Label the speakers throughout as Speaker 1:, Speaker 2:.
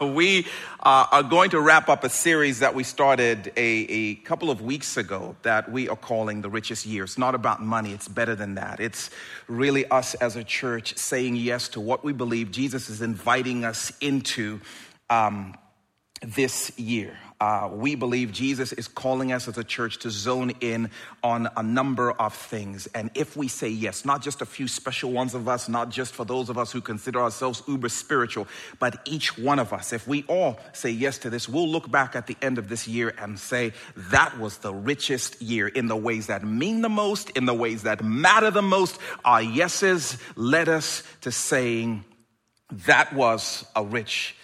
Speaker 1: We uh, are going to wrap up a series that we started a, a, couple of weeks ago that we are calling The Richest Year. It's not about money, it's better than that. It's really us as a church saying yes to what we believe Jesus is inviting us into um, this year. Uh, we believe Jesus is calling us as a church to zone in on a number of things. And if we say yes, not just a few special ones of us, not just for those of us who consider ourselves uber spiritual, but each one of us, if we all say yes to this, we'll look back at the end of this year and say, that was the richest year in the ways that mean the most, in the ways that matter the most. Our yeses led us to saying, that was a rich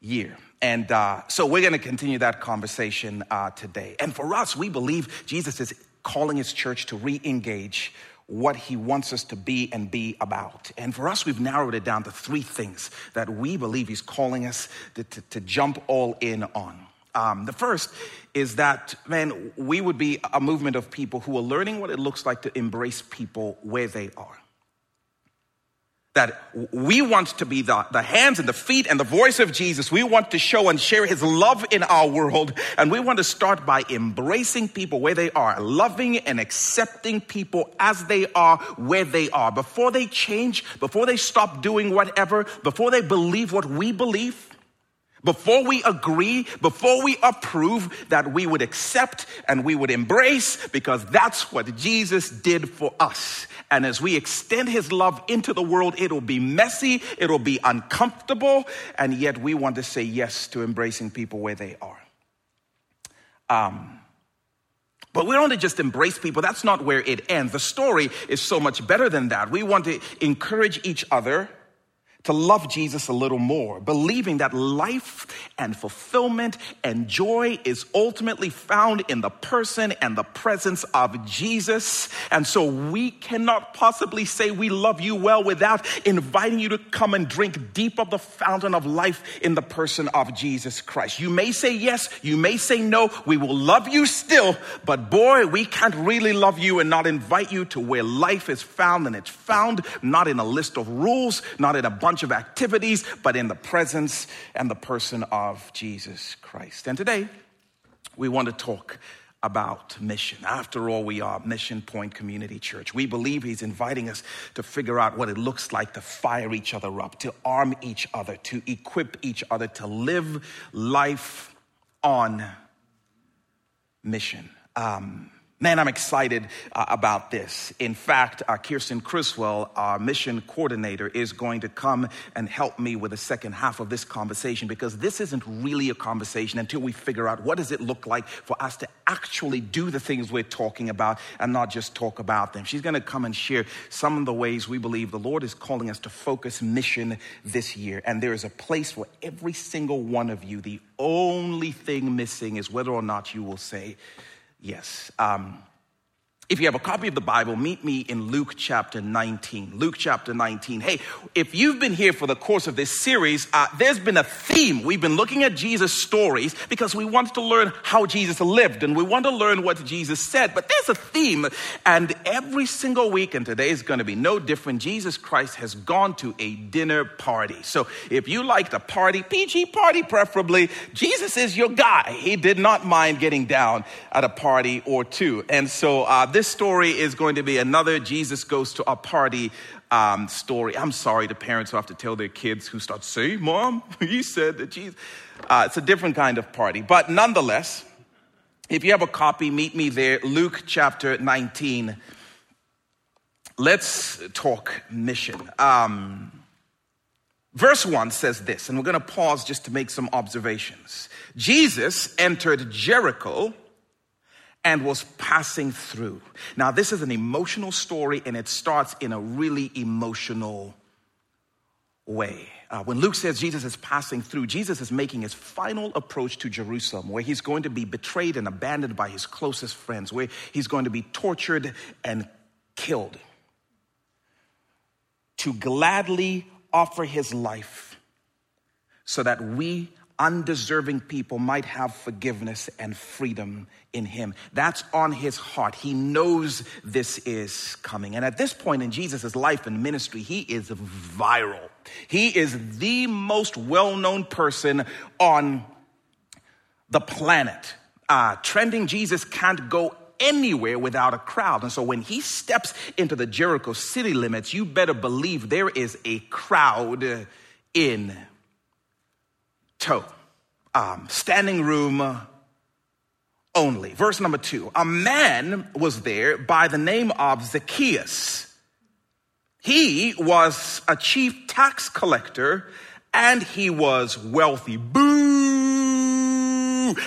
Speaker 1: year. And uh, so we're going to continue that conversation uh, today. And for us, we believe Jesus is calling his church to re engage what he wants us to be and be about. And for us, we've narrowed it down to three things that we believe he's calling us to, to, to jump all in on. Um, the first is that, man, we would be a movement of people who are learning what it looks like to embrace people where they are that we want to be the, the hands and the feet and the voice of Jesus. We want to show and share his love in our world. And we want to start by embracing people where they are, loving and accepting people as they are, where they are. Before they change, before they stop doing whatever, before they believe what we believe, before we agree, before we approve, that we would accept and we would embrace because that's what Jesus did for us. And as we extend his love into the world, it'll be messy, it'll be uncomfortable, and yet we want to say yes to embracing people where they are. Um, but we don't want to just embrace people. That's not where it ends. The story is so much better than that. We want to encourage each other to love Jesus a little more, believing that life and fulfillment and joy is ultimately found in the person and the presence of Jesus. And so we cannot possibly say we love you well without inviting you to come and drink deep of the fountain of life in the person of Jesus Christ. You may say yes, you may say no, we will love you still, but boy, we can't really love you and not invite you to where life is found and it's found not in a list of rules, not in a bunch bunch of activities, but in the presence and the person of Jesus Christ. And today, we want to talk about mission. After all, we are Mission Point Community Church. We believe He's inviting us to figure out what it looks like to fire each other up, to arm each other, to equip each other, to live life on mission. Um, Man, I'm excited uh, about this. In fact, uh, Kirsten Criswell, our mission coordinator, is going to come and help me with the second half of this conversation because this isn't really a conversation until we figure out what does it look like for us to actually do the things we're talking about and not just talk about them. She's going to come and share some of the ways we believe the Lord is calling us to focus mission this year. And there is a place for every single one of you. The only thing missing is whether or not you will say, Yes. Um, if you have a copy of the Bible, meet me in Luke chapter 19. Luke chapter 19. Hey, if you've been here for the course of this series, uh, there's been a theme. We've been looking at Jesus' stories because we want to learn how Jesus lived and we want to learn what Jesus said. But there's a theme, and every single week, and today is going to be no different, Jesus Christ has gone to a dinner party. So if you like to party, PG party preferably, Jesus is your guy. He did not mind getting down at a party or two. And so, uh, this story is going to be another Jesus goes to a party um, story. I'm sorry to parents who have to tell their kids who start, say, Mom, you said that Jesus. Uh, it's a different kind of party. But nonetheless, if you have a copy, meet me there, Luke chapter 19. Let's talk mission. Um, verse 1 says this, and we're going to pause just to make some observations. Jesus entered Jericho and was passing through. Now, this is an emotional story, and it starts in a really emotional way. Uh, when Luke says Jesus is passing through, Jesus is making his final approach to Jerusalem, where he's going to be betrayed and abandoned by his closest friends, where he's going to be tortured and killed. To gladly offer his life so that we undeserving people might have forgiveness and freedom in him. That's on his heart. He knows this is coming. And at this point in Jesus' life and ministry, he is viral. He is the most well known person on the planet. Uh, trending Jesus can't go anywhere without a crowd. And so when he steps into the Jericho city limits, you better believe there is a crowd in tow. Um, standing room only. Verse number two A man was there by the name of Zacchaeus. He was a chief tax collector and he was wealthy. Boo!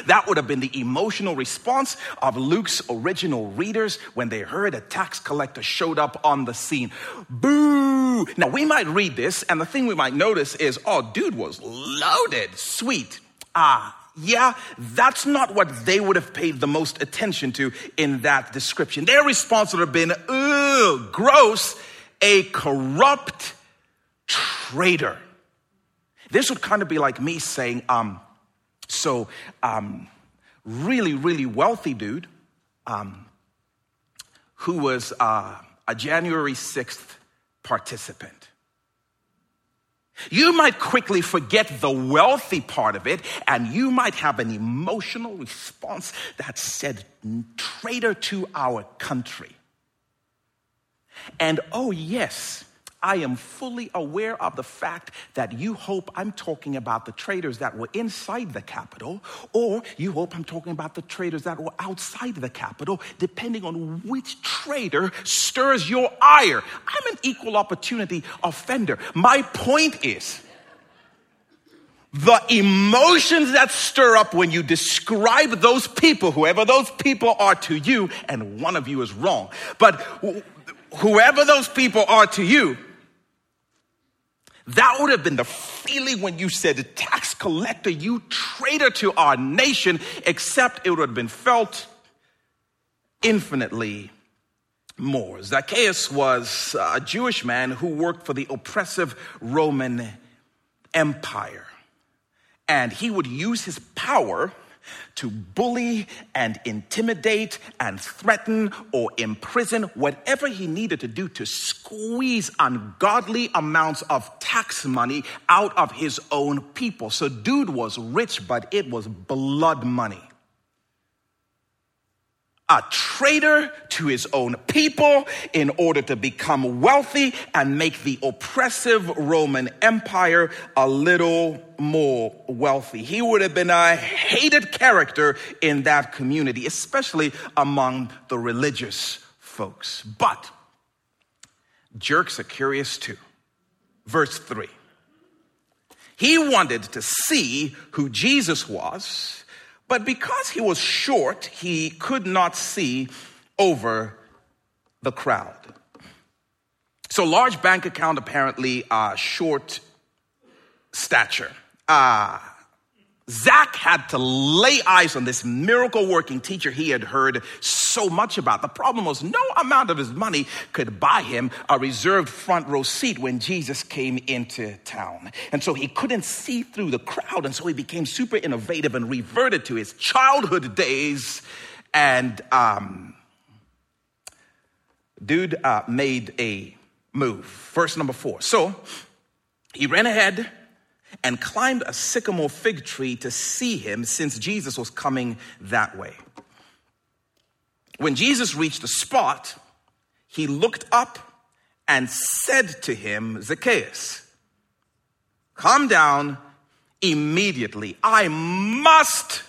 Speaker 1: That would have been the emotional response of Luke's original readers when they heard a tax collector showed up on the scene. Boo! Now we might read this and the thing we might notice is, oh, dude was loaded. Sweet. Ah, yeah, that's not what they would have paid the most attention to in that description. Their response would have been, ugh, gross, a corrupt traitor. This would kind of be like me saying, um, so, um, really, really wealthy dude um, who was uh, a January 6th participant. You might quickly forget the wealthy part of it, and you might have an emotional response that said, traitor to our country. And oh, yes, I am fully aware of the fact that you hope I'm talking about the traitors that were inside the Capitol, or you hope I'm talking about the traitors that were outside the Capitol, depending on which traitor stirs your ire. I'm an equal opportunity offender. My point is, the emotions that stir up when you describe those people, whoever those people are to you, and one of you is wrong, but whoever those people are to you, that would have been the feeling when you said, tax collector, you traitor to our nation, except it would have been felt infinitely more. Zacchaeus was a Jewish man who worked for the oppressive Roman Empire. And he would use his power to bully and intimidate and threaten or imprison, whatever he needed to do to squeeze ungodly amounts of tax money out of his own people. So, dude was rich, but it was blood money a traitor to his own people in order to become wealthy and make the oppressive Roman Empire a little more wealthy. He would have been a hated character in that community, especially among the religious folks. But jerks are curious too. Verse 3. He wanted to see who Jesus was but because he was short, he could not see over the crowd. So, large bank account, apparently, uh, short stature. Uh, Zach had to lay eyes on this miracle working teacher he had heard so much about. The problem was no amount of his money could buy him a reserved front row seat when Jesus came into town. And so he couldn't see through the crowd. And so he became super innovative and reverted to his childhood days. And, um, dude uh, made a move. Verse number four. So he ran ahead and climbed a sycamore fig tree to see him since Jesus was coming that way. When Jesus reached the spot, he looked up and said to him, Zacchaeus, come down immediately. I must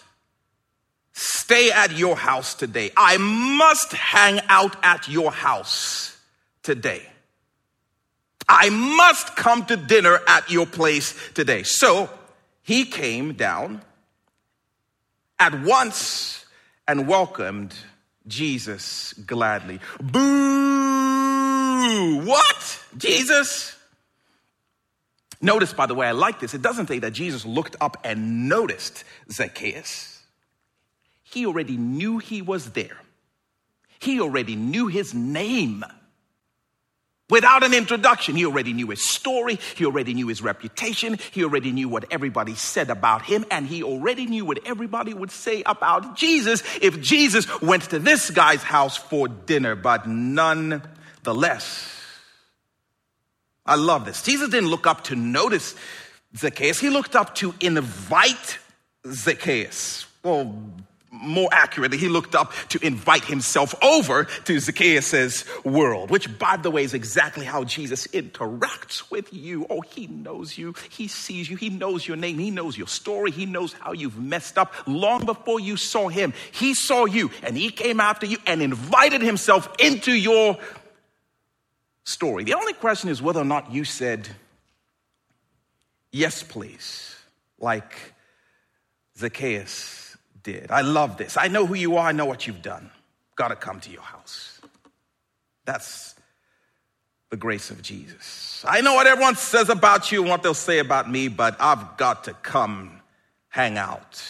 Speaker 1: stay at your house today. I must hang out at your house today. I must come to dinner at your place today. So he came down at once and welcomed Jesus gladly. Boo! What? Jesus? Notice, by the way, I like this. It doesn't say that Jesus looked up and noticed Zacchaeus. He already knew he was there, he already knew his name. Without an introduction, he already knew his story, he already knew his reputation, he already knew what everybody said about him, and he already knew what everybody would say about Jesus if Jesus went to this guy's house for dinner. But nonetheless, I love this. Jesus didn't look up to notice Zacchaeus, he looked up to invite Zacchaeus. Well, more accurately, he looked up to invite himself over to Zacchaeus' world, which, by the way, is exactly how Jesus interacts with you. Oh, he knows you, he sees you, he knows your name, he knows your story, he knows how you've messed up long before you saw him. He saw you and he came after you and invited himself into your story. The only question is whether or not you said, Yes, please, like Zacchaeus did. I love this. I know who you are, I know what you've done. Got to come to your house. That's the grace of Jesus. I know what everyone says about you and what they'll say about me, but I've got to come hang out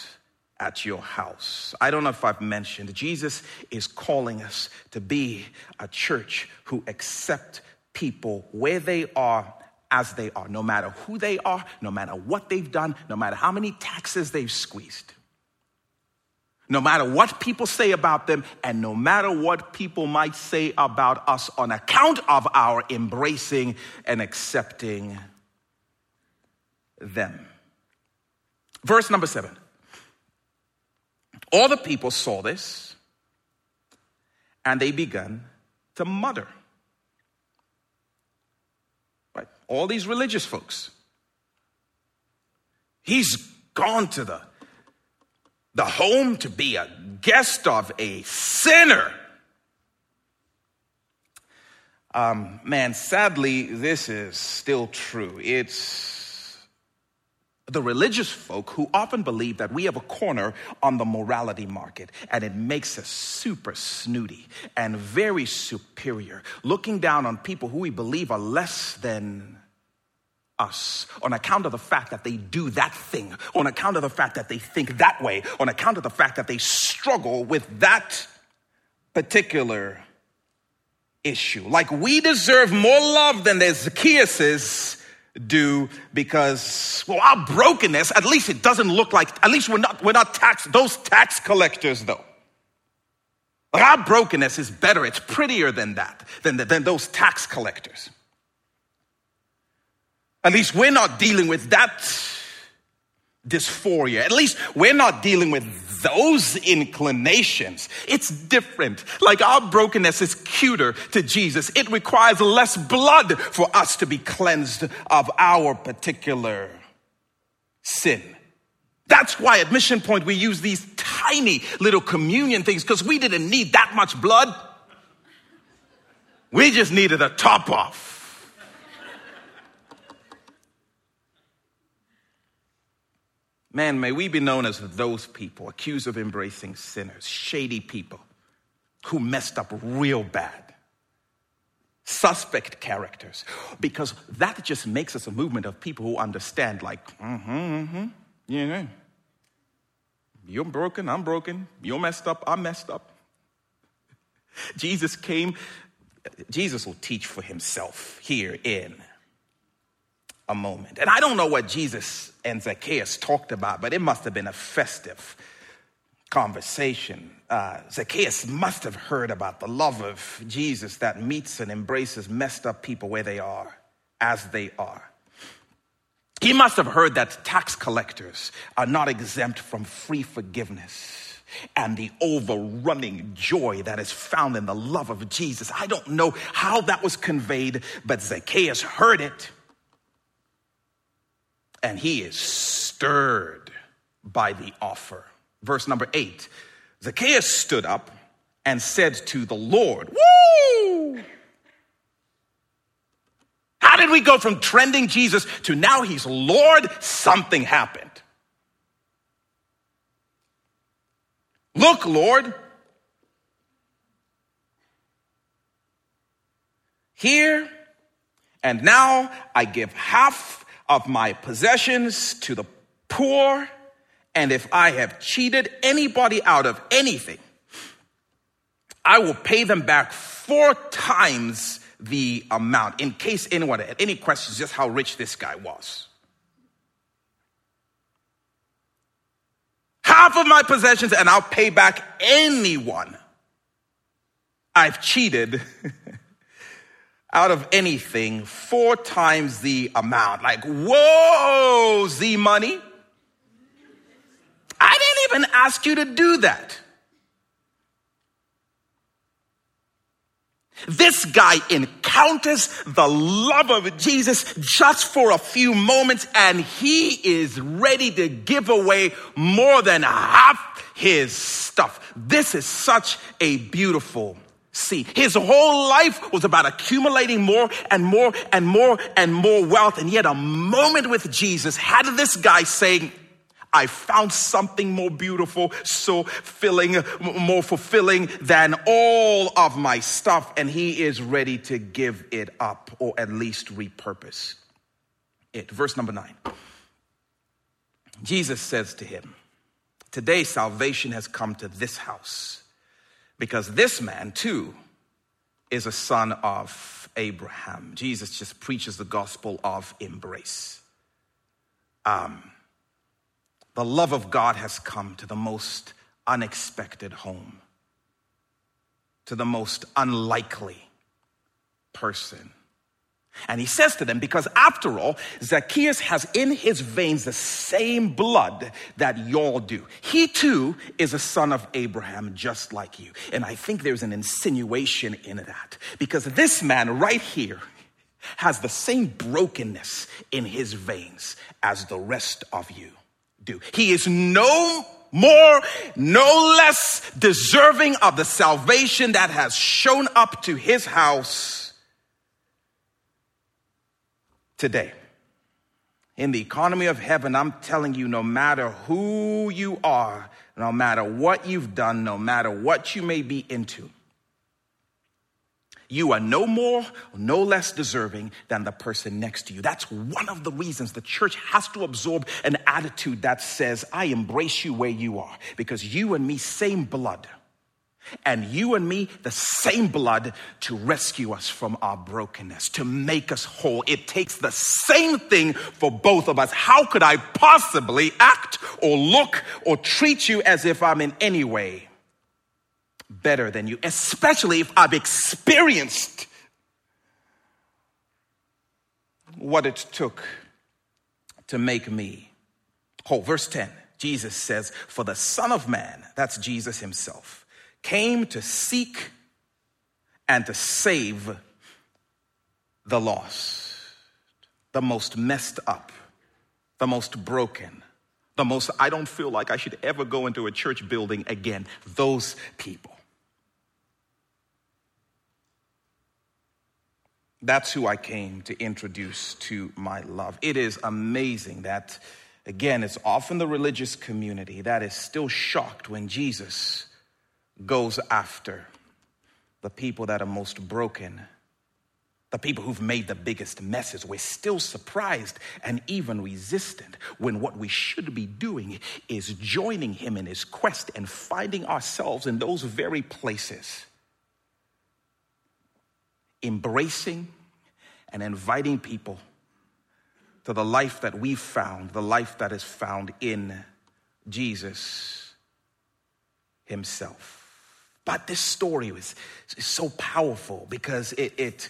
Speaker 1: at your house. I don't know if I've mentioned, Jesus is calling us to be a church who accept people where they are as they are, no matter who they are, no matter what they've done, no matter how many taxes they've squeezed no matter what people say about them, and no matter what people might say about us on account of our embracing and accepting them. Verse number seven. All the people saw this and they began to mutter. Right? All these religious folks. He's gone to the the home to be a guest of a sinner. Um, man, sadly, this is still true. It's the religious folk who often believe that we have a corner on the morality market and it makes us super snooty and very superior, looking down on people who we believe are less than us on account of the fact that they do that thing, on account of the fact that they think that way, on account of the fact that they struggle with that particular issue. Like we deserve more love than the Zacchaeuses do because well our brokenness at least it doesn't look like at least we're not we're not tax those tax collectors though like our brokenness is better it's prettier than that than, than those tax collectors at least we're not dealing with that dysphoria. At least we're not dealing with those inclinations. It's different. Like our brokenness is cuter to Jesus. It requires less blood for us to be cleansed of our particular sin. That's why at Mission Point we use these tiny little communion things because we didn't need that much blood. We just needed a top off. Man, may we be known as those people accused of embracing sinners, shady people who messed up real bad, suspect characters, because that just makes us a movement of people who understand, like, mm-hmm, mm-hmm, you know, you're broken, I'm broken, you're messed up, I'm messed up. Jesus came, Jesus will teach for himself here in a moment. And I don't know what Jesus and Zacchaeus talked about, but it must have been a festive conversation. Uh, Zacchaeus must have heard about the love of Jesus that meets and embraces messed up people where they are, as they are. He must have heard that tax collectors are not exempt from free forgiveness and the overrunning joy that is found in the love of Jesus. I don't know how that was conveyed, but Zacchaeus heard it and he is stirred by the offer. Verse number eight Zacchaeus stood up and said to the Lord, Woo! How did we go from trending Jesus to now he's Lord? Something happened. Look, Lord, here and now I give half of my possessions to the poor, and if I have cheated anybody out of anything, I will pay them back four times the amount in case anyone had any questions just how rich this guy was. Half of my possessions, and I'll pay back anyone I've cheated out of anything four times the amount. Like, whoa, Z money. I didn't even ask you to do that. This guy encounters the love of Jesus just for a few moments and he is ready to give away more than half his stuff. This is such a beautiful see. His whole life was about accumulating more and more and more and more wealth. And yet a moment with Jesus had this guy saying, I found something more beautiful, so filling, more fulfilling than all of my stuff, and he is ready to give it up or at least repurpose it. Verse number nine. Jesus says to him, Today salvation has come to this house because this man too is a son of Abraham. Jesus just preaches the gospel of embrace. Um, the love of God has come to the most unexpected home, to the most unlikely person. And he says to them, because after all, Zacchaeus has in his veins the same blood that y'all do. He too is a son of Abraham, just like you. And I think there's an insinuation in that, because this man right here has the same brokenness in his veins as the rest of you do. He is no more, no less deserving of the salvation that has shown up to his house today. In the economy of heaven, I'm telling you, no matter who you are, no matter what you've done, no matter what you may be into, you are no more, no less deserving than the person next to you. That's one of the reasons the church has to absorb an attitude that says, I embrace you where you are, because you and me, same blood. And you and me, the same blood to rescue us from our brokenness, to make us whole. It takes the same thing for both of us. How could I possibly act or look or treat you as if I'm in any way better than you, especially if I've experienced what it took to make me whole. Verse 10, Jesus says, For the Son of Man, that's Jesus himself, came to seek and to save the lost, the most messed up, the most broken, the most, I don't feel like I should ever go into a church building again. Those people. That's who I came to introduce to my love. It is amazing that, again, it's often the religious community that is still shocked when Jesus goes after the people that are most broken, the people who've made the biggest messes. We're still surprised and even resistant when what we should be doing is joining him in his quest and finding ourselves in those very places embracing and inviting people to the life that we've found, the life that is found in Jesus Himself. But this story is, is so powerful because it, it,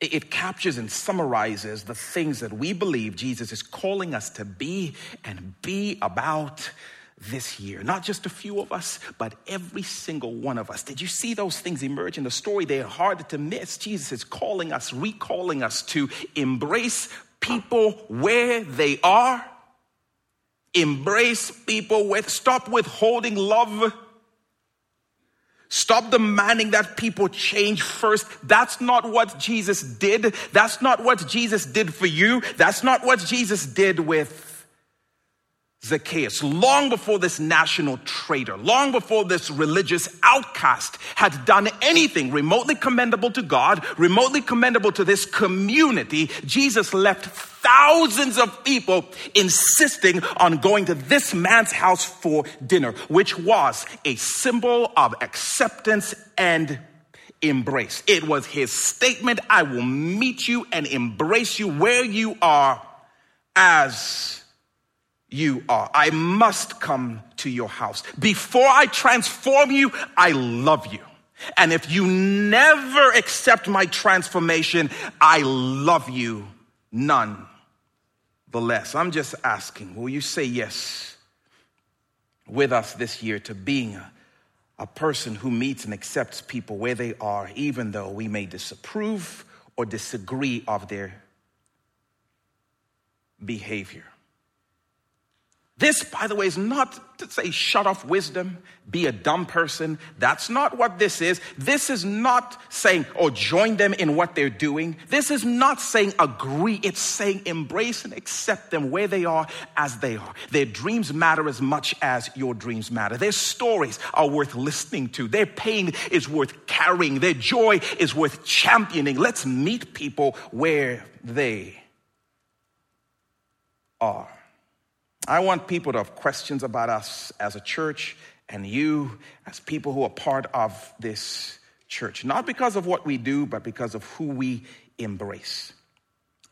Speaker 1: it captures and summarizes the things that we believe Jesus is calling us to be and be about this year. Not just a few of us, but every single one of us. Did you see those things emerge in the story? They are hard to miss. Jesus is calling us, recalling us to embrace people where they are. Embrace people with, stop withholding love. Stop demanding that people change first. That's not what Jesus did. That's not what Jesus did for you. That's not what Jesus did with Zacchaeus, long before this national traitor, long before this religious outcast had done anything remotely commendable to God, remotely commendable to this community, Jesus left thousands of people insisting on going to this man's house for dinner, which was a symbol of acceptance and embrace. It was his statement I will meet you and embrace you where you are as you are. I must come to your house. Before I transform you, I love you. And if you never accept my transformation, I love you none the less. I'm just asking, will you say yes with us this year to being a, a person who meets and accepts people where they are, even though we may disapprove or disagree of their behavior? This, by the way, is not to say shut off wisdom, be a dumb person. That's not what this is. This is not saying, oh, join them in what they're doing. This is not saying agree. It's saying embrace and accept them where they are as they are. Their dreams matter as much as your dreams matter. Their stories are worth listening to. Their pain is worth carrying. Their joy is worth championing. Let's meet people where they are. I want people to have questions about us as a church and you as people who are part of this church. Not because of what we do, but because of who we embrace.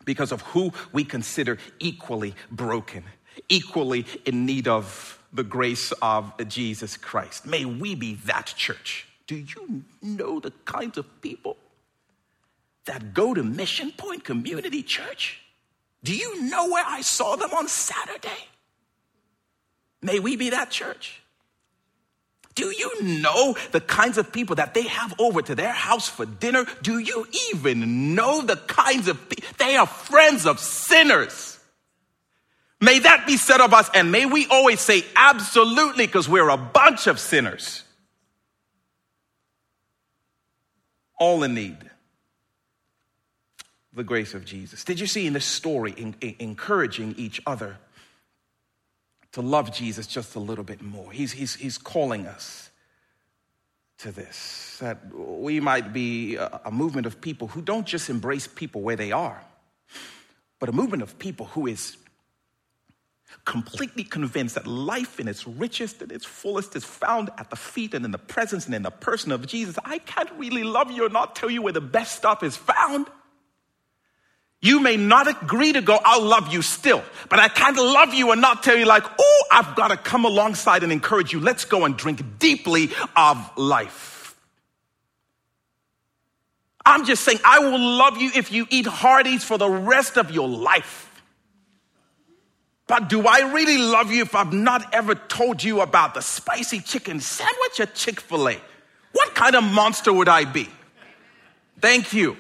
Speaker 1: Because of who we consider equally broken, equally in need of the grace of Jesus Christ. May we be that church. Do you know the kinds of people that go to Mission Point Community Church? Do you know where I saw them on Saturday? May we be that church. Do you know the kinds of people that they have over to their house for dinner? Do you even know the kinds of people? They are friends of sinners. May that be said of us, and may we always say absolutely because we're a bunch of sinners. All in need the grace of Jesus. Did you see in this story in, in, encouraging each other to love Jesus just a little bit more. He's, he's, he's calling us to this, that we might be a, a movement of people who don't just embrace people where they are, but a movement of people who is completely convinced that life in its richest and its fullest is found at the feet and in the presence and in the person of Jesus. I can't really love you or not tell you where the best stuff is found. You may not agree to go, I'll love you still, but I can't love you and not tell you, like, oh, I've got to come alongside and encourage you. Let's go and drink deeply of life. I'm just saying, I will love you if you eat Hardee's for the rest of your life. But do I really love you if I've not ever told you about the spicy chicken sandwich at Chick fil A? What kind of monster would I be? Thank you.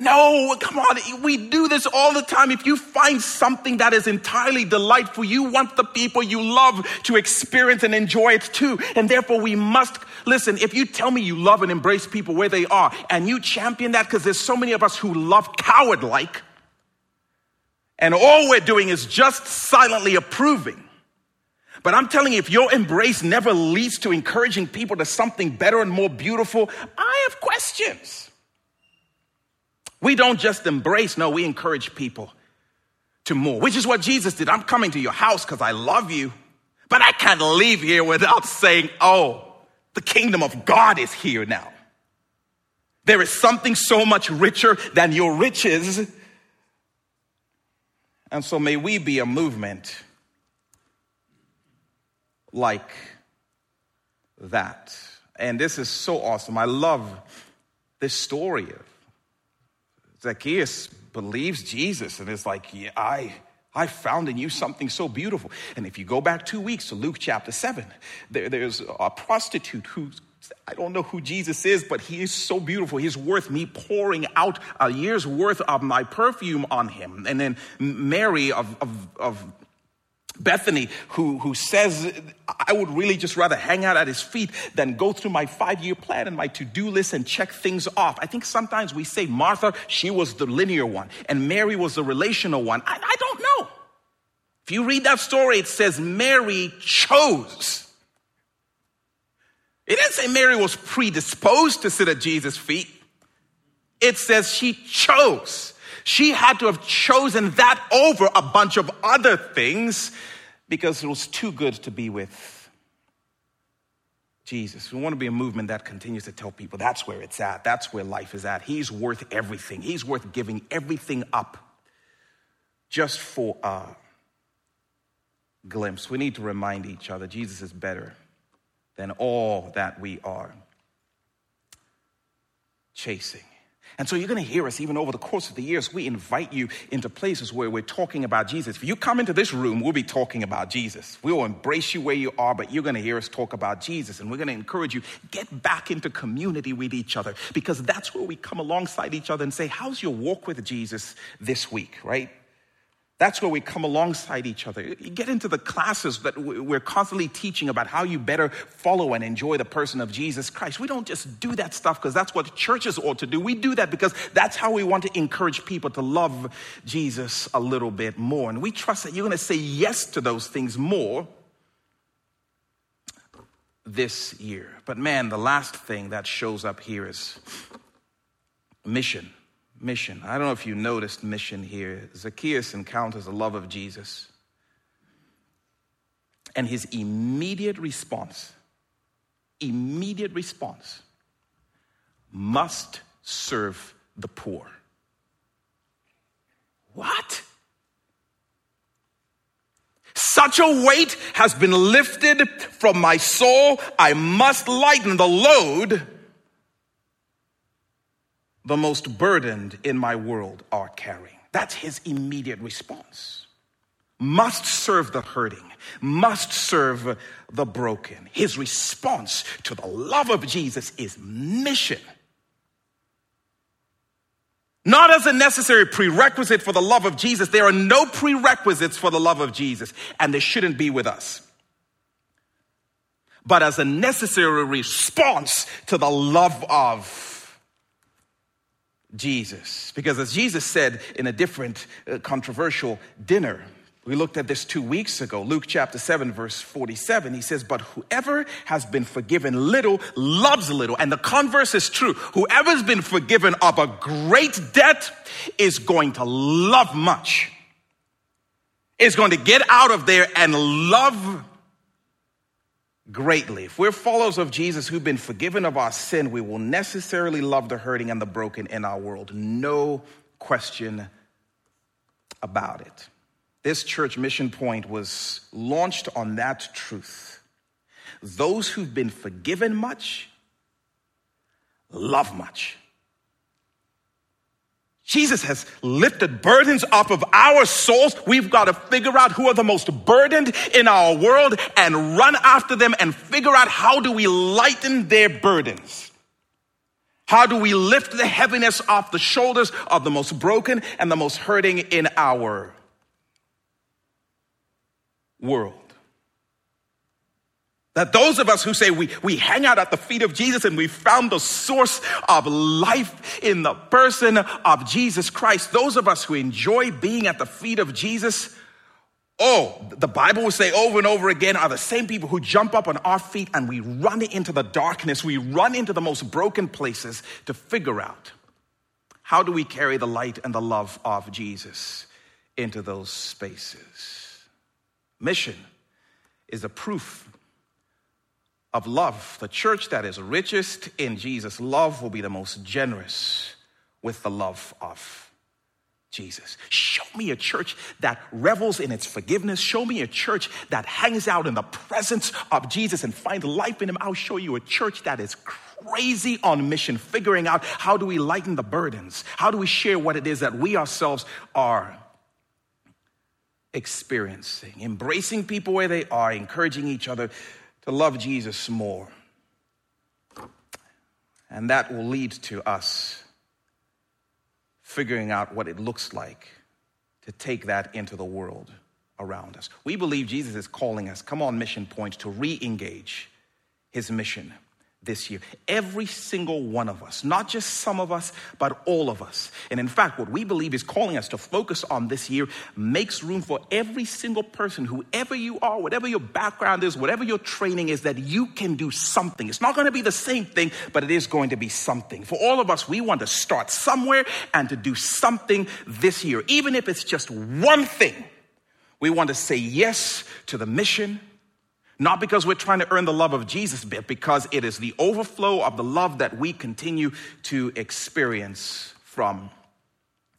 Speaker 1: No, come on. We do this all the time. If you find something that is entirely delightful, you want the people you love to experience and enjoy it too. And therefore, we must listen. If you tell me you love and embrace people where they are, and you champion that, because there's so many of us who love coward like, and all we're doing is just silently approving. But I'm telling you, if your embrace never leads to encouraging people to something better and more beautiful, I have questions. We don't just embrace, no, we encourage people to more, which is what Jesus did. I'm coming to your house because I love you, but I can't leave here without saying, oh, the kingdom of God is here now. There is something so much richer than your riches. And so may we be a movement like that. And this is so awesome. I love this story Zacchaeus believes Jesus and is like, yeah, I, I found in you something so beautiful. And if you go back two weeks to Luke chapter 7, there, there's a prostitute who I don't know who Jesus is, but he is so beautiful. He's worth me pouring out a year's worth of my perfume on him. And then Mary of, of, of Bethany, who, who says, I would really just rather hang out at his feet than go through my five year plan and my to do list and check things off. I think sometimes we say Martha, she was the linear one, and Mary was the relational one. I, I don't know. If you read that story, it says Mary chose. It didn't say Mary was predisposed to sit at Jesus' feet. It says she chose. She had to have chosen that over a bunch of other things because it was too good to be with Jesus. We want to be a movement that continues to tell people that's where it's at, that's where life is at. He's worth everything, He's worth giving everything up just for a glimpse. We need to remind each other Jesus is better than all that we are chasing. And so you're going to hear us even over the course of the years. We invite you into places where we're talking about Jesus. If you come into this room, we'll be talking about Jesus. We will embrace you where you are, but you're going to hear us talk about Jesus. And we're going to encourage you, get back into community with each other because that's where we come alongside each other and say, How's your walk with Jesus this week, right? That's where we come alongside each other. You get into the classes that we're constantly teaching about how you better follow and enjoy the person of Jesus Christ. We don't just do that stuff because that's what churches ought to do. We do that because that's how we want to encourage people to love Jesus a little bit more. And we trust that you're going to say yes to those things more this year. But man, the last thing that shows up here is mission mission. I don't know if you noticed mission here. Zacchaeus encounters the love of Jesus. And his immediate response, immediate response, must serve the poor. What? Such a weight has been lifted from my soul, I must lighten the load the most burdened in my world are carrying. That's his immediate response. Must serve the hurting, must serve the broken. His response to the love of Jesus is mission. Not as a necessary prerequisite for the love of Jesus. There are no prerequisites for the love of Jesus, and they shouldn't be with us. But as a necessary response to the love of Jesus. Because as Jesus said in a different uh, controversial dinner, we looked at this two weeks ago, Luke chapter 7, verse 47. He says, But whoever has been forgiven little loves little. And the converse is true. Whoever's been forgiven of a great debt is going to love much, is going to get out of there and love greatly. If we're followers of Jesus who've been forgiven of our sin, we will necessarily love the hurting and the broken in our world. No question about it. This church mission point was launched on that truth. Those who've been forgiven much love much. Jesus has lifted burdens off of our souls. We've got to figure out who are the most burdened in our world and run after them and figure out how do we lighten their burdens. How do we lift the heaviness off the shoulders of the most broken and the most hurting in our world? That those of us who say we, we hang out at the feet of Jesus and we found the source of life in the person of Jesus Christ, those of us who enjoy being at the feet of Jesus, oh, the Bible will say over and over again, are the same people who jump up on our feet and we run into the darkness, we run into the most broken places to figure out how do we carry the light and the love of Jesus into those spaces. Mission is a proof of love. The church that is richest in Jesus' love will be the most generous with the love of Jesus. Show me a church that revels in its forgiveness. Show me a church that hangs out in the presence of Jesus and finds life in Him. I'll show you a church that is crazy on mission, figuring out how do we lighten the burdens? How do we share what it is that we ourselves are experiencing? Embracing people where they are, encouraging each other to love Jesus more. And that will lead to us figuring out what it looks like to take that into the world around us. We believe Jesus is calling us, come on, mission point, to re engage his mission this year. Every single one of us, not just some of us, but all of us. And in fact, what we believe is calling us to focus on this year makes room for every single person, whoever you are, whatever your background is, whatever your training is, that you can do something. It's not going to be the same thing, but it is going to be something. For all of us, we want to start somewhere and to do something this year, even if it's just one thing. We want to say yes to the mission Not because we're trying to earn the love of Jesus, but because it is the overflow of the love that we continue to experience from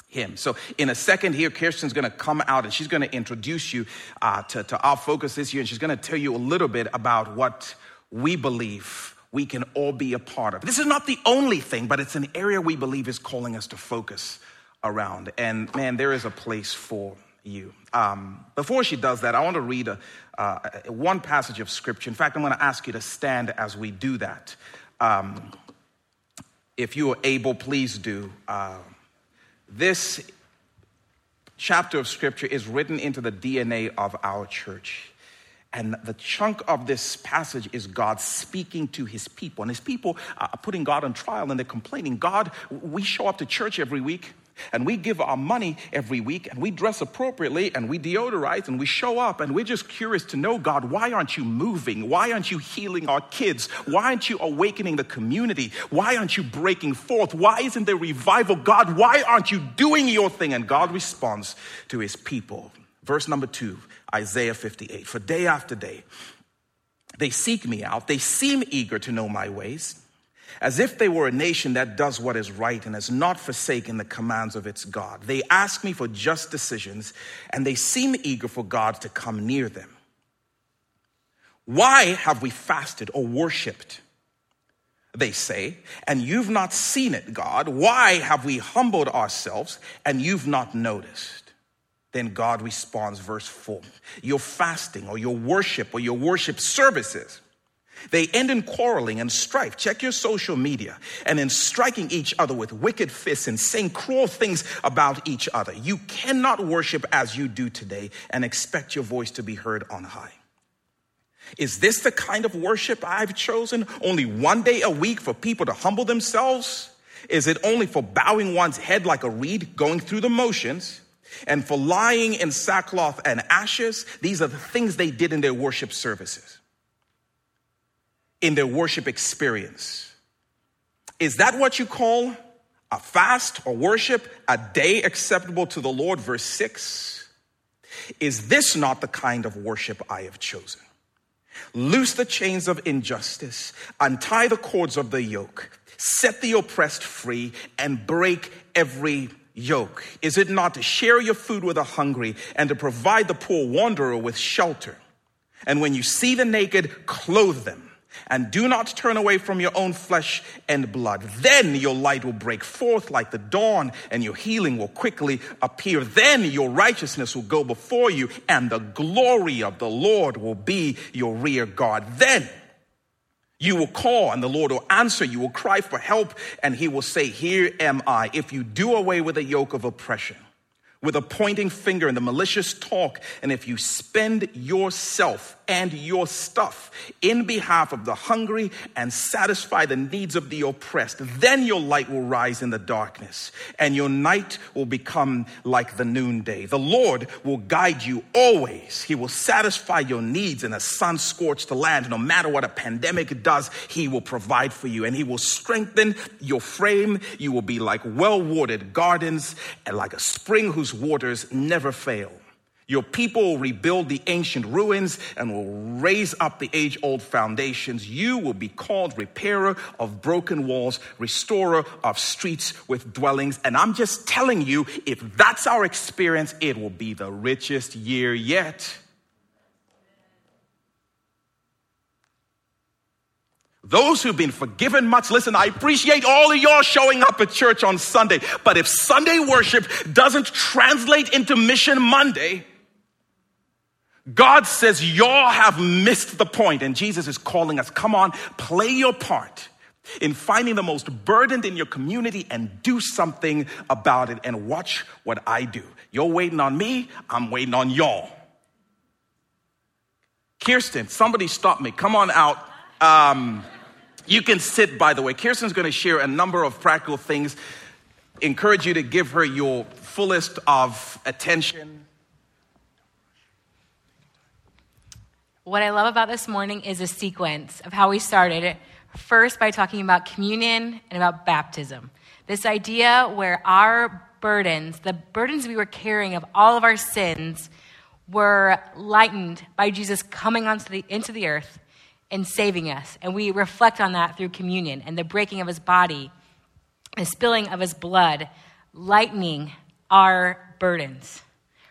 Speaker 1: him. So, in a second here, Kirsten's going to come out and she's going to introduce you uh, to, to our focus this year, and she's going to tell you a little bit about what we believe we can all be a part of. This is not the only thing, but it's an area we believe is calling us to focus around. And man, there is a place for you. Um, before she does that, I want to read a, uh, one passage of scripture. In fact, I'm going to ask you to stand as we do that. Um, if you are able, please do. Uh, this chapter of scripture is written into the DNA of our church. And the chunk of this passage is God speaking to his people. And his people are putting God on trial and they're complaining God, we show up to church every week and we give our money every week and we dress appropriately and we deodorize and we show up and we're just curious to know God, why aren't you moving? Why aren't you healing our kids? Why aren't you awakening the community? Why aren't you breaking forth? Why isn't there revival? God, why aren't you doing your thing? And God responds to his people. Verse number two Isaiah 58. For day after day, they seek me out. They seem eager to know my ways, as if they were a nation that does what is right and has not forsaken the commands of its God. They ask me for just decisions, and they seem eager for God to come near them. Why have we fasted or worshiped? They say, and you've not seen it, God. Why have we humbled ourselves and you've not noticed? Then God responds, verse 4 Your fasting or your worship or your worship services. They end in quarreling and strife. Check your social media and in striking each other with wicked fists and saying cruel things about each other. You cannot worship as you do today and expect your voice to be heard on high. Is this the kind of worship I've chosen? Only one day a week for people to humble themselves? Is it only for bowing one's head like a reed, going through the motions? And for lying in sackcloth and ashes, these are the things they did in their worship services, in their worship experience. Is that what you call a fast or worship, a day acceptable to the Lord? Verse 6. Is this not the kind of worship I have chosen? Loose the chains of injustice, untie the cords of the yoke, set the oppressed free, and break every yoke? Is it not to share your food with the hungry and to provide the poor wanderer with shelter? And when you see the naked, clothe them. And do not turn away from your own flesh and blood. Then your light will break forth like the dawn, and your healing will quickly appear. Then your righteousness will go before you, and the glory of the Lord will be your rear guard. Then you will call and the Lord will answer. You will cry for help and he will say, Here am I. If you do away with the yoke of oppression, with a pointing finger and the malicious talk, and if you spend yourself and your stuff in behalf of the hungry and satisfy the needs of the oppressed, then your light will rise in the darkness and your night will become like the noonday. The Lord will guide you always. He will satisfy your needs in a sun scorched land. No matter what a pandemic does, He will provide for you and He will strengthen your frame. You will be like well watered gardens and like a spring whose waters never fail. Your people will rebuild the ancient ruins and will raise up the age old foundations. You will be called repairer of broken walls, restorer of streets with dwellings. And I'm just telling you, if that's our experience, it will be the richest year yet. Those who've been forgiven much, listen, I appreciate all of y'all showing up at church on Sunday. But if Sunday worship doesn't translate into Mission Monday, God says, Y'all have missed the point, and Jesus is calling us, Come on, play your part in finding the most burdened in your community and do something about it and watch what I do. You're waiting on me, I'm waiting on y'all. Kirsten, somebody stop me. Come on out. Um, you can sit, by the way. Kirsten's going to share a number of practical things. Encourage you to give her your fullest of attention
Speaker 2: What I love about this morning is a sequence of how we started. First, by talking about communion and about baptism. This idea where our burdens, the burdens we were carrying of all of our sins, were lightened by Jesus coming onto the, into the earth and saving us. And we reflect on that through communion and the breaking of his body, the spilling of his blood, lightening our burdens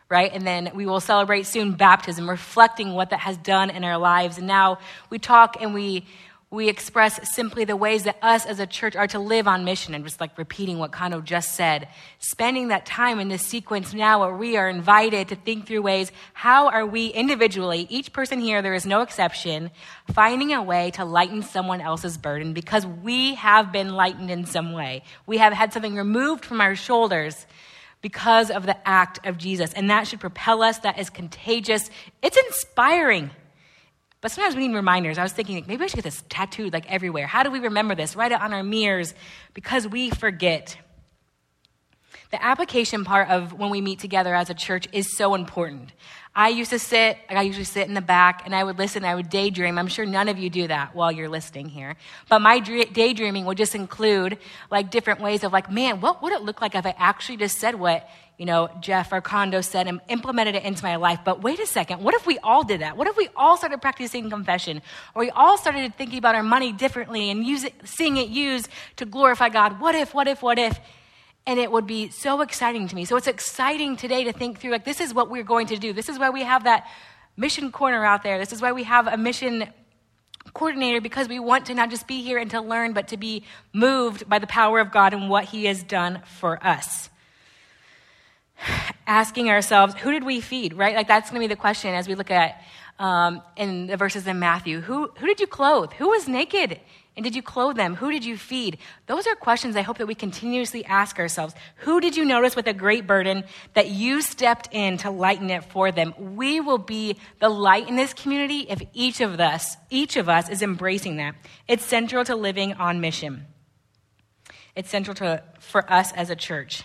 Speaker 2: right? And then we will celebrate soon baptism, reflecting what that has done in our lives. And now we talk and we we express simply the ways that us as a church are to live on mission and just like repeating what Kondo just said. Spending that time in this sequence now where we are invited to think through ways, how are we individually, each person here, there is no exception, finding a way to lighten someone else's burden because we have been lightened in some way. We have had something removed from our shoulders because of the act of Jesus. And that should propel us. That is contagious. It's inspiring. But sometimes we need reminders. I was thinking, like, maybe I should get this tattooed like everywhere. How do we remember this? Write it on our mirrors because we forget. The application part of when we meet together as a church is so important. I used to sit, I usually sit in the back and I would listen, I would daydream. I'm sure none of you do that while you're listening here. But my daydreaming would just include like different ways of like, man, what would it look like if I actually just said what, you know, Jeff or Kondo said and implemented it into my life? But wait a second, what if we all did that? What if we all started practicing confession? Or we all started thinking about our money differently and use it, seeing it used to glorify God? What if, what if, what if? And it would be so exciting to me. So it's exciting today to think through like, this is what we're going to do. This is why we have that mission corner out there. This is why we have a mission coordinator because we want to not just be here and to learn, but to be moved by the power of God and what He has done for us. Asking ourselves, who did we feed, right? Like that's going to be the question as we look at um, in the verses in Matthew. Who, who did you clothe? Who was naked and did you clothe them? Who did you feed? Those are questions I hope that we continuously ask ourselves. Who did you notice with a great burden that you stepped in to lighten it for them? We will be the light in this community if each of us, each of us is embracing that. It's central to living on mission. It's central to, for us as a church.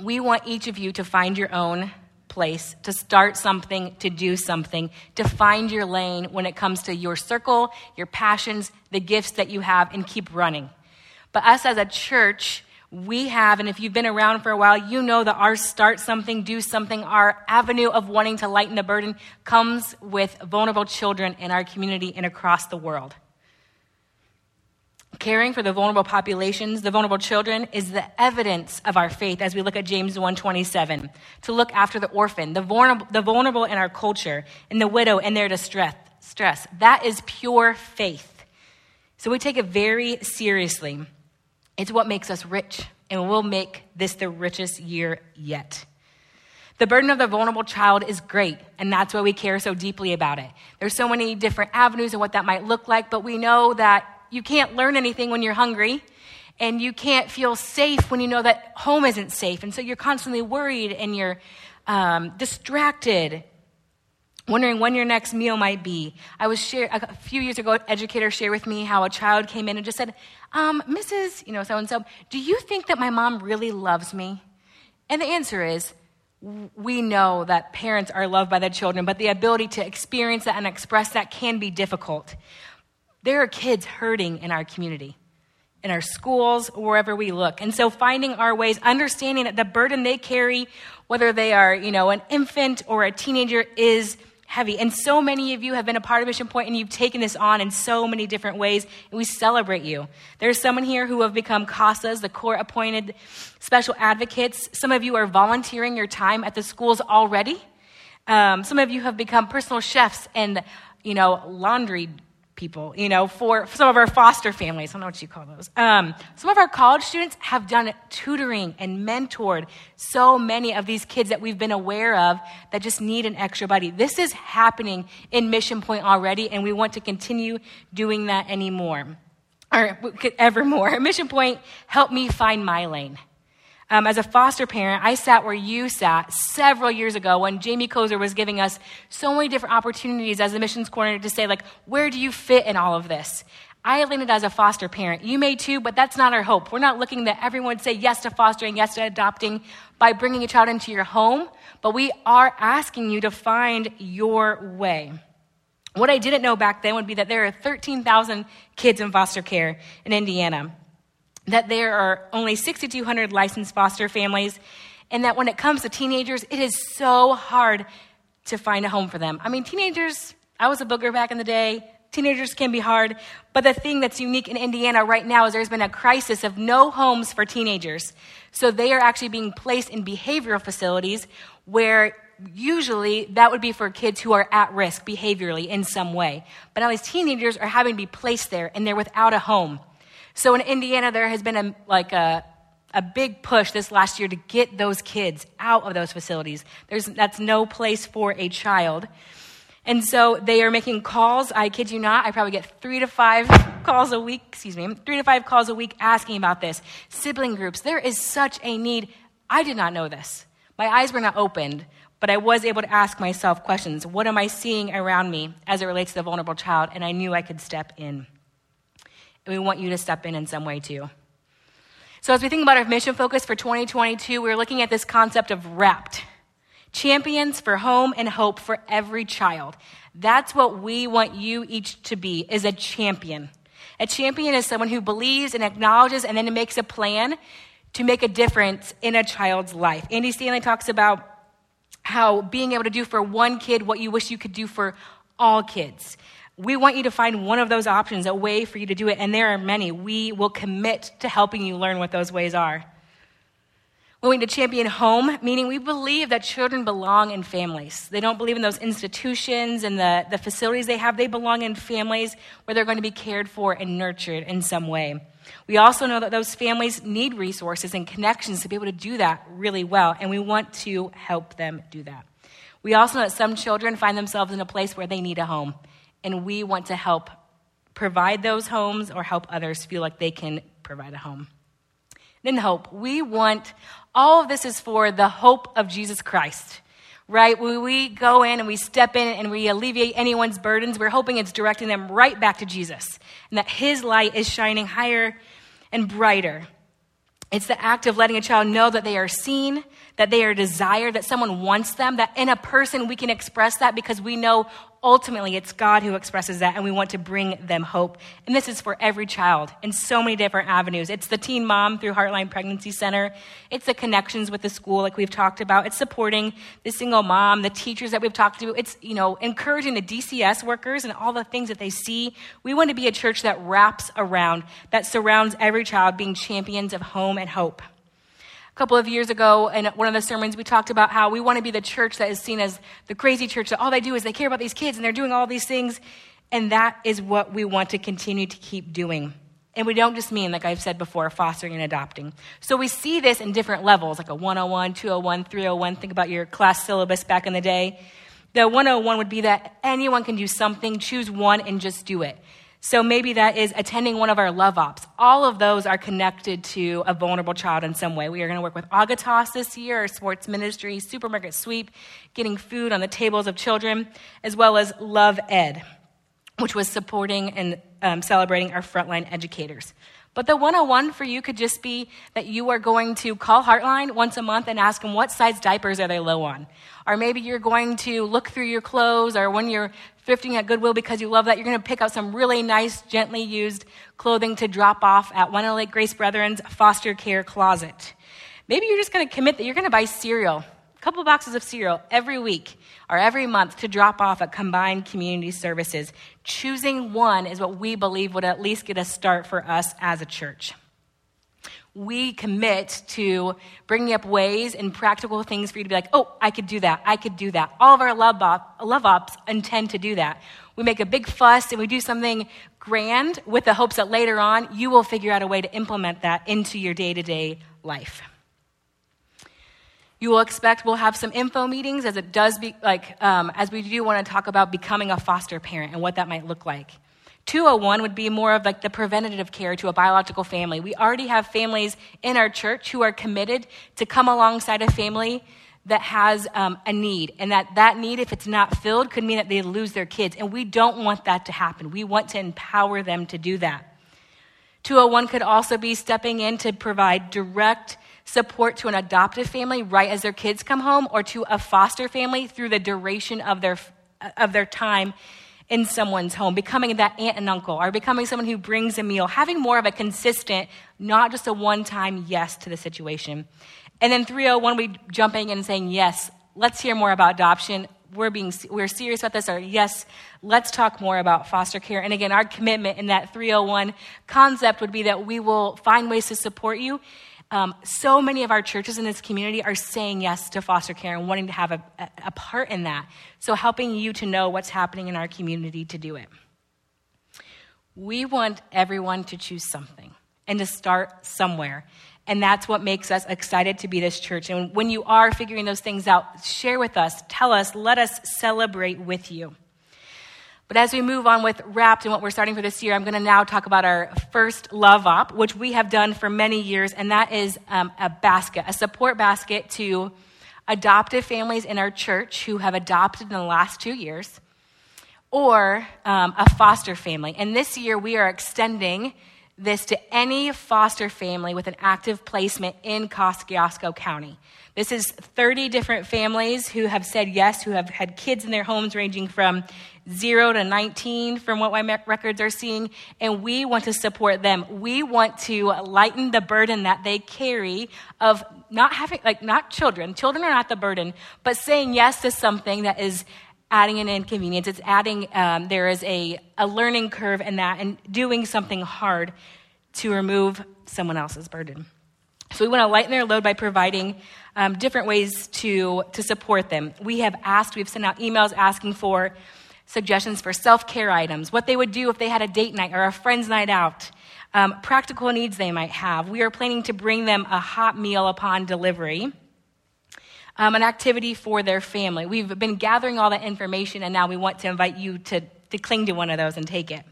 Speaker 2: We want each of you to find your own place, to start something, to do something, to find your lane when it comes to your circle, your passions, the gifts that you have, and keep running. But us as a church, we have, and if you've been around for a while, you know that our start something, do something, our avenue of wanting to lighten the burden comes with vulnerable children in our community and across the world caring for the vulnerable populations, the vulnerable children, is the evidence of our faith as we look at James 1:27. To look after the orphan, the vulnerable, the vulnerable in our culture, and the widow in their distress. Stress. That is pure faith. So we take it very seriously. It's what makes us rich, and we will make this the richest year yet. The burden of the vulnerable child is great, and that's why we care so deeply about it. There's so many different avenues of what that might look like, but we know that you can't learn anything when you're hungry and you can't feel safe when you know that home isn't safe. And so you're constantly worried and you're um, distracted, wondering when your next meal might be. I was share, a few years ago, an educator shared with me how a child came in and just said, um, Mrs., you know, so and so, do you think that my mom really loves me? And the answer is, we know that parents are loved by their children, but the ability to experience that and express that can be difficult. There are kids hurting in our community, in our schools, wherever we look. And so finding our ways, understanding that the burden they carry, whether they are, you know, an infant or a teenager, is heavy. And so many of you have been a part of Mission Point and you've taken this on in so many different ways, and we celebrate you. There's someone here who have become CASAs, the court appointed special advocates. Some of you are volunteering your time at the schools already. Um, some of you have become personal chefs and, you know, laundry people, you know, for some of our foster families. I don't know what you call those. Um, some of our college students have done tutoring and mentored so many of these kids that we've been aware of that just need an extra buddy. This is happening in Mission Point already, and we want to continue doing that anymore. Or ever more. Mission Point, help me find my lane. Um, as a foster parent, I sat where you sat several years ago when Jamie Kozer was giving us so many different opportunities as a missions coordinator to say, like, where do you fit in all of this? I landed as a foster parent. You may too, but that's not our hope. We're not looking that everyone say yes to fostering, yes to adopting by bringing a child into your home, but we are asking you to find your way. What I didn't know back then would be that there are 13,000 kids in foster care in Indiana that there are only 6,200 licensed foster families and that when it comes to teenagers, it is so hard to find a home for them. I mean, teenagers, I was a booger back in the day. Teenagers can be hard, but the thing that's unique in Indiana right now is there's been a crisis of no homes for teenagers. So they are actually being placed in behavioral facilities where usually that would be for kids who are at risk behaviorally in some way. But now these teenagers are having to be placed there and they're without a home. So in Indiana, there has been a, like a, a big push this last year to get those kids out of those facilities. There's, that's no place for a child. And so they are making calls. I kid you not, I probably get three to five calls a week, excuse me, three to five calls a week asking about this. Sibling groups. There is such a need. I did not know this. My eyes were not opened, but I was able to ask myself questions. What am I seeing around me as it relates to the vulnerable child? And I knew I could step in. And we want you to step in in some way too. So, as we think about our mission focus for 2022, we're looking at this concept of wrapped champions for home and hope for every child. That's what we want you each to be is a champion. A champion is someone who believes and acknowledges and then makes a plan to make a difference in a child's life. Andy Stanley talks about how being able to do for one kid what you wish you could do for all kids. We want you to find one of those options, a way for you to do it, and there are many. We will commit to helping you learn what those ways are. We need to champion home, meaning we believe that children belong in families. They don't believe in those institutions and the, the facilities they have. They belong in families where they're going to be cared for and nurtured in some way. We also know that those families need resources and connections to be able to do that really well, and we want to help them do that. We also know that some children find themselves in a place where they need a home, and we want to help provide those homes or help others feel like they can provide a home. Then hope. We want all of this is for the hope of Jesus Christ right? When we go in and we step in and we alleviate anyone's burdens, we're hoping it's directing them right back to Jesus and that his light is shining higher and brighter. It's the act of letting a child know that they are seen, that they are desired, that someone wants them, that in a person we can express that because we know ultimately it's God who expresses that, and we want to bring them hope. And this is for every child in so many different avenues. It's the teen mom through Heartline Pregnancy Center, it's the connections with the school, like we've talked about, it's supporting the single mom, the teachers that we've talked to, it's, you know, encouraging the DCS workers and all the things that they see. We want to be a church that wraps around, that surrounds every child being champions of home and hope couple of years ago in one of the sermons we talked about how we want to be the church that is seen as the crazy church that all they do is they care about these kids and they're doing all these things. And that is what we want to continue to keep doing. And we don't just mean like i've said before fostering and adopting. So we see this in different levels like a 101 201 301 think about your class syllabus back in the day. The 101 would be that anyone can do something choose one and just do it so maybe that is attending one of our love ops. All of those are connected to a vulnerable child in some way. We are going to work with Agatas this year, sports ministry, supermarket sweep, getting food on the tables of children, as well as Love Ed, which was supporting and um, celebrating our frontline educators. But the 101 for you could just be that you are going to call Heartline once a month and ask them what size diapers are they low on. Or maybe you're going to look through your clothes, or when you're thrifting at Goodwill because you love that, you're going to pick out some really nice, gently used clothing to drop off at Winona Lake Grace Brethren's foster care closet. Maybe you're just going to commit that you're going to buy cereal, couple boxes of cereal every week or every month to drop off at combined community services. Choosing one is what we believe would at least get a start for us as a church we commit to bringing up ways and practical things for you to be like, oh, I could do that. I could do that. All of our love, op, love ops intend to do that. We make a big fuss and we do something grand with the hopes that later on you will figure out a way to implement that into your day to day life. You will expect we'll have some info meetings as it does be like um, as we do want to talk about becoming a foster parent and what that might look like. 201 would be more of like the preventative care to a biological family. We already have families in our church who are committed to come alongside a family that has um, a need and that that need if it's not filled could mean that they lose their kids and we don't want that to happen we want to empower them to do that 201 could also be stepping in to provide direct support to an adoptive family right as their kids come home or to a foster family through the duration of their of their time in someone's home, becoming that aunt and uncle, or becoming someone who brings a meal, having more of a consistent, not just a one time yes to the situation. And then 301, we jumping in and saying, yes, let's hear more about adoption. We're being, we're serious about this, or yes, let's talk more about foster care. And again, our commitment in that 301 concept would be that we will find ways to support you. Um, so many of our churches in this community are saying yes to foster care and wanting to have a, a part in that. So, helping you to know what's happening in our community to do it. We want everyone to choose something and to start somewhere. And that's what makes us excited to be this church. And when you are figuring those things out, share with us, tell us, let us celebrate with you. But as we move on with Wrapped and what we're starting for this year, I'm going to now talk about our first Love Op, which we have done for many years, and that is um, a basket, a support basket to adoptive families in our church who have adopted in the last two years, or um, a foster family. And this year we are extending this to any foster family with an active placement in Kosciusko County. This is 30 different families who have said yes, who have had kids in their homes ranging from 0 to 19 from what my records are seeing, and we want to support them. We want to lighten the burden that they carry of not having, like, not children. Children are not the burden, but saying yes to something that is adding an inconvenience. It's adding, um, there is a, a learning curve in that and doing something hard to remove someone else's burden. So we want to lighten their load by providing um, different ways to, to support them. We have asked, we've sent out emails asking for suggestions for self care items, what they would do if they had a date night or a friend's night out, um, practical needs they might have. We are planning to bring them a hot meal upon delivery um, an activity for their family. We've been gathering all that information, and now we want to invite you to, to cling to one of those and take it.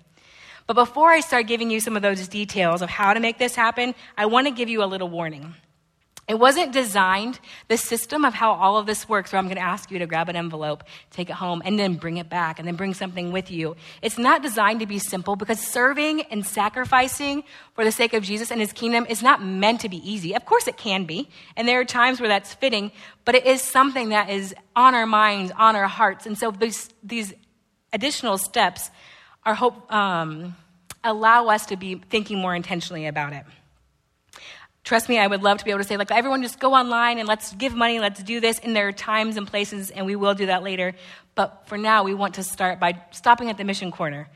Speaker 2: But before I start giving you some of those details of how to make this happen, I want to give you a little warning. It wasn't designed, the system of how all of this works, where I'm going to ask you to grab an envelope, take it home, and then bring it back, and then bring something with you. It's not designed to be simple because serving and sacrificing for the sake of Jesus and his kingdom is not meant to be easy. Of course, it can be, and there are times where that's fitting, but it is something that is on our minds, on our hearts. And so these, these additional steps are hope, um, allow us to be thinking more intentionally about it. Trust me, I would love to be able to say, like, everyone just go online and let's give money, let's do this. There are times and places, and we will do that later. But for now, we want to start by stopping at the mission corner.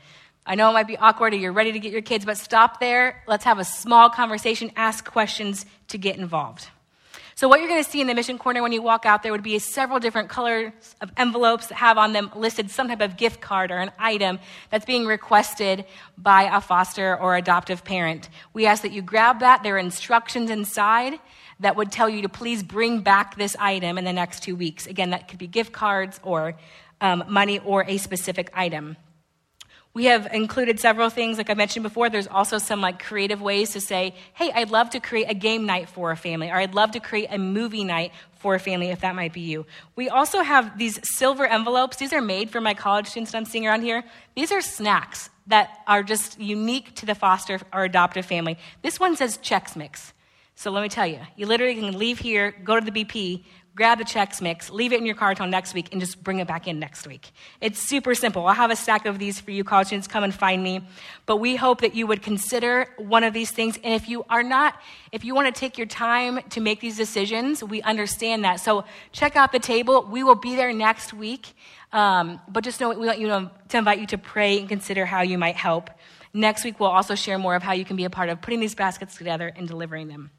Speaker 2: I know it might be awkward or you're ready to get your kids, but stop there. Let's have a small conversation, ask questions to get involved. So, what you're going to see in the mission corner when you walk out there would be several different colors of envelopes that have on them listed some type of gift card or an item that's being requested by a foster or adoptive parent. We ask that you grab that. There are instructions inside that would tell you to please bring back this item in the next two weeks. Again, that could be gift cards or um, money or a specific item. We have included several things, like I mentioned before. There's also some like creative ways to say, hey, I'd love to create a game night for a family, or I'd love to create a movie night for a family, if that might be you. We also have these silver envelopes. These are made for my college students that I'm seeing around here. These are snacks that are just unique to the foster or adoptive family. This one says Chex Mix. So let me tell you, you literally can leave here, go to the BP, grab the Chex Mix, leave it in your car until next week, and just bring it back in next week. It's super simple. I'll have a stack of these for you college students. Come and find me. But we hope that you would consider one of these things. And if you are not, if you want to take your time to make these decisions, we understand that. So check out the table. We will be there next week. Um, but just know we want you to, to invite you to pray and consider how you might help. Next week, we'll also share more of how you can be a part of putting these baskets together and delivering them.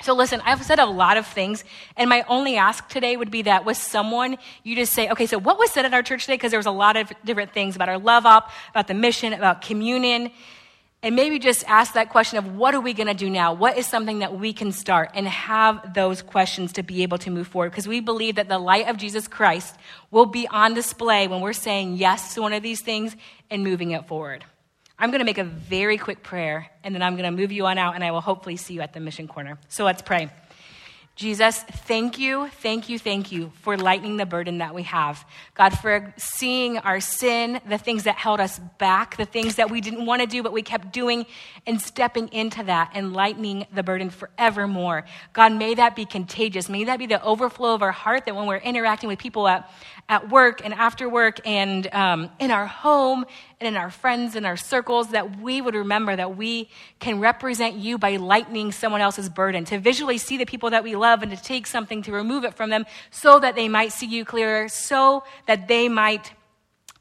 Speaker 2: So, listen, I've said a lot of things, and my only ask today would be that with someone, you just say, okay, so what was said at our church today? Because there was a lot of different things about our love op, about the mission, about communion. And maybe just ask that question of what are we going to do now? What is something that we can start? And have those questions to be able to move forward. Because we believe that the light of Jesus Christ will be on display when we're saying yes to one of these things and moving it forward. I'm going to make a very quick prayer, and then I'm going to move you on out, and I will hopefully see you at the mission corner. So let's pray. Jesus, thank you, thank you, thank you for lightening the burden that we have. God, for seeing our sin, the things that held us back, the things that we didn't want to do, but we kept doing, and stepping into that and lightening the burden forevermore. God, may that be contagious. May that be the overflow of our heart that when we're interacting with people at at work and after work and um, in our home and in our friends and our circles, that we would remember that we can represent you by lightening someone else's burden, to visually see the people that we love and to take something to remove it from them so that they might see you clearer, so that they might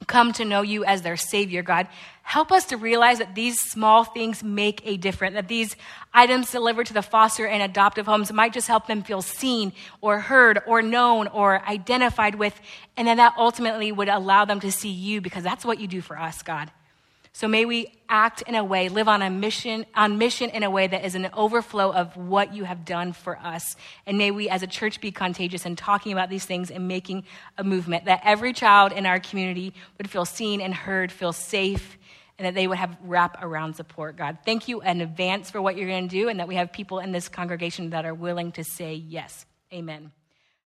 Speaker 2: come to know you as their Savior, God. Help us to realize that these small things make a difference, that these items delivered to the foster and adoptive homes might just help them feel seen or heard or known or identified with, and then that ultimately would allow them to see you because that's what you do for us, God. So may we act in a way, live on a mission, on mission in a way that is an overflow of what you have done for us. And may we as a church be contagious in talking about these things and making a movement that every child in our community would feel seen and heard, feel safe, and that they would have wrap around support. God, thank you in advance for what you're going to do and that we have people in this congregation that are willing to say yes. Amen.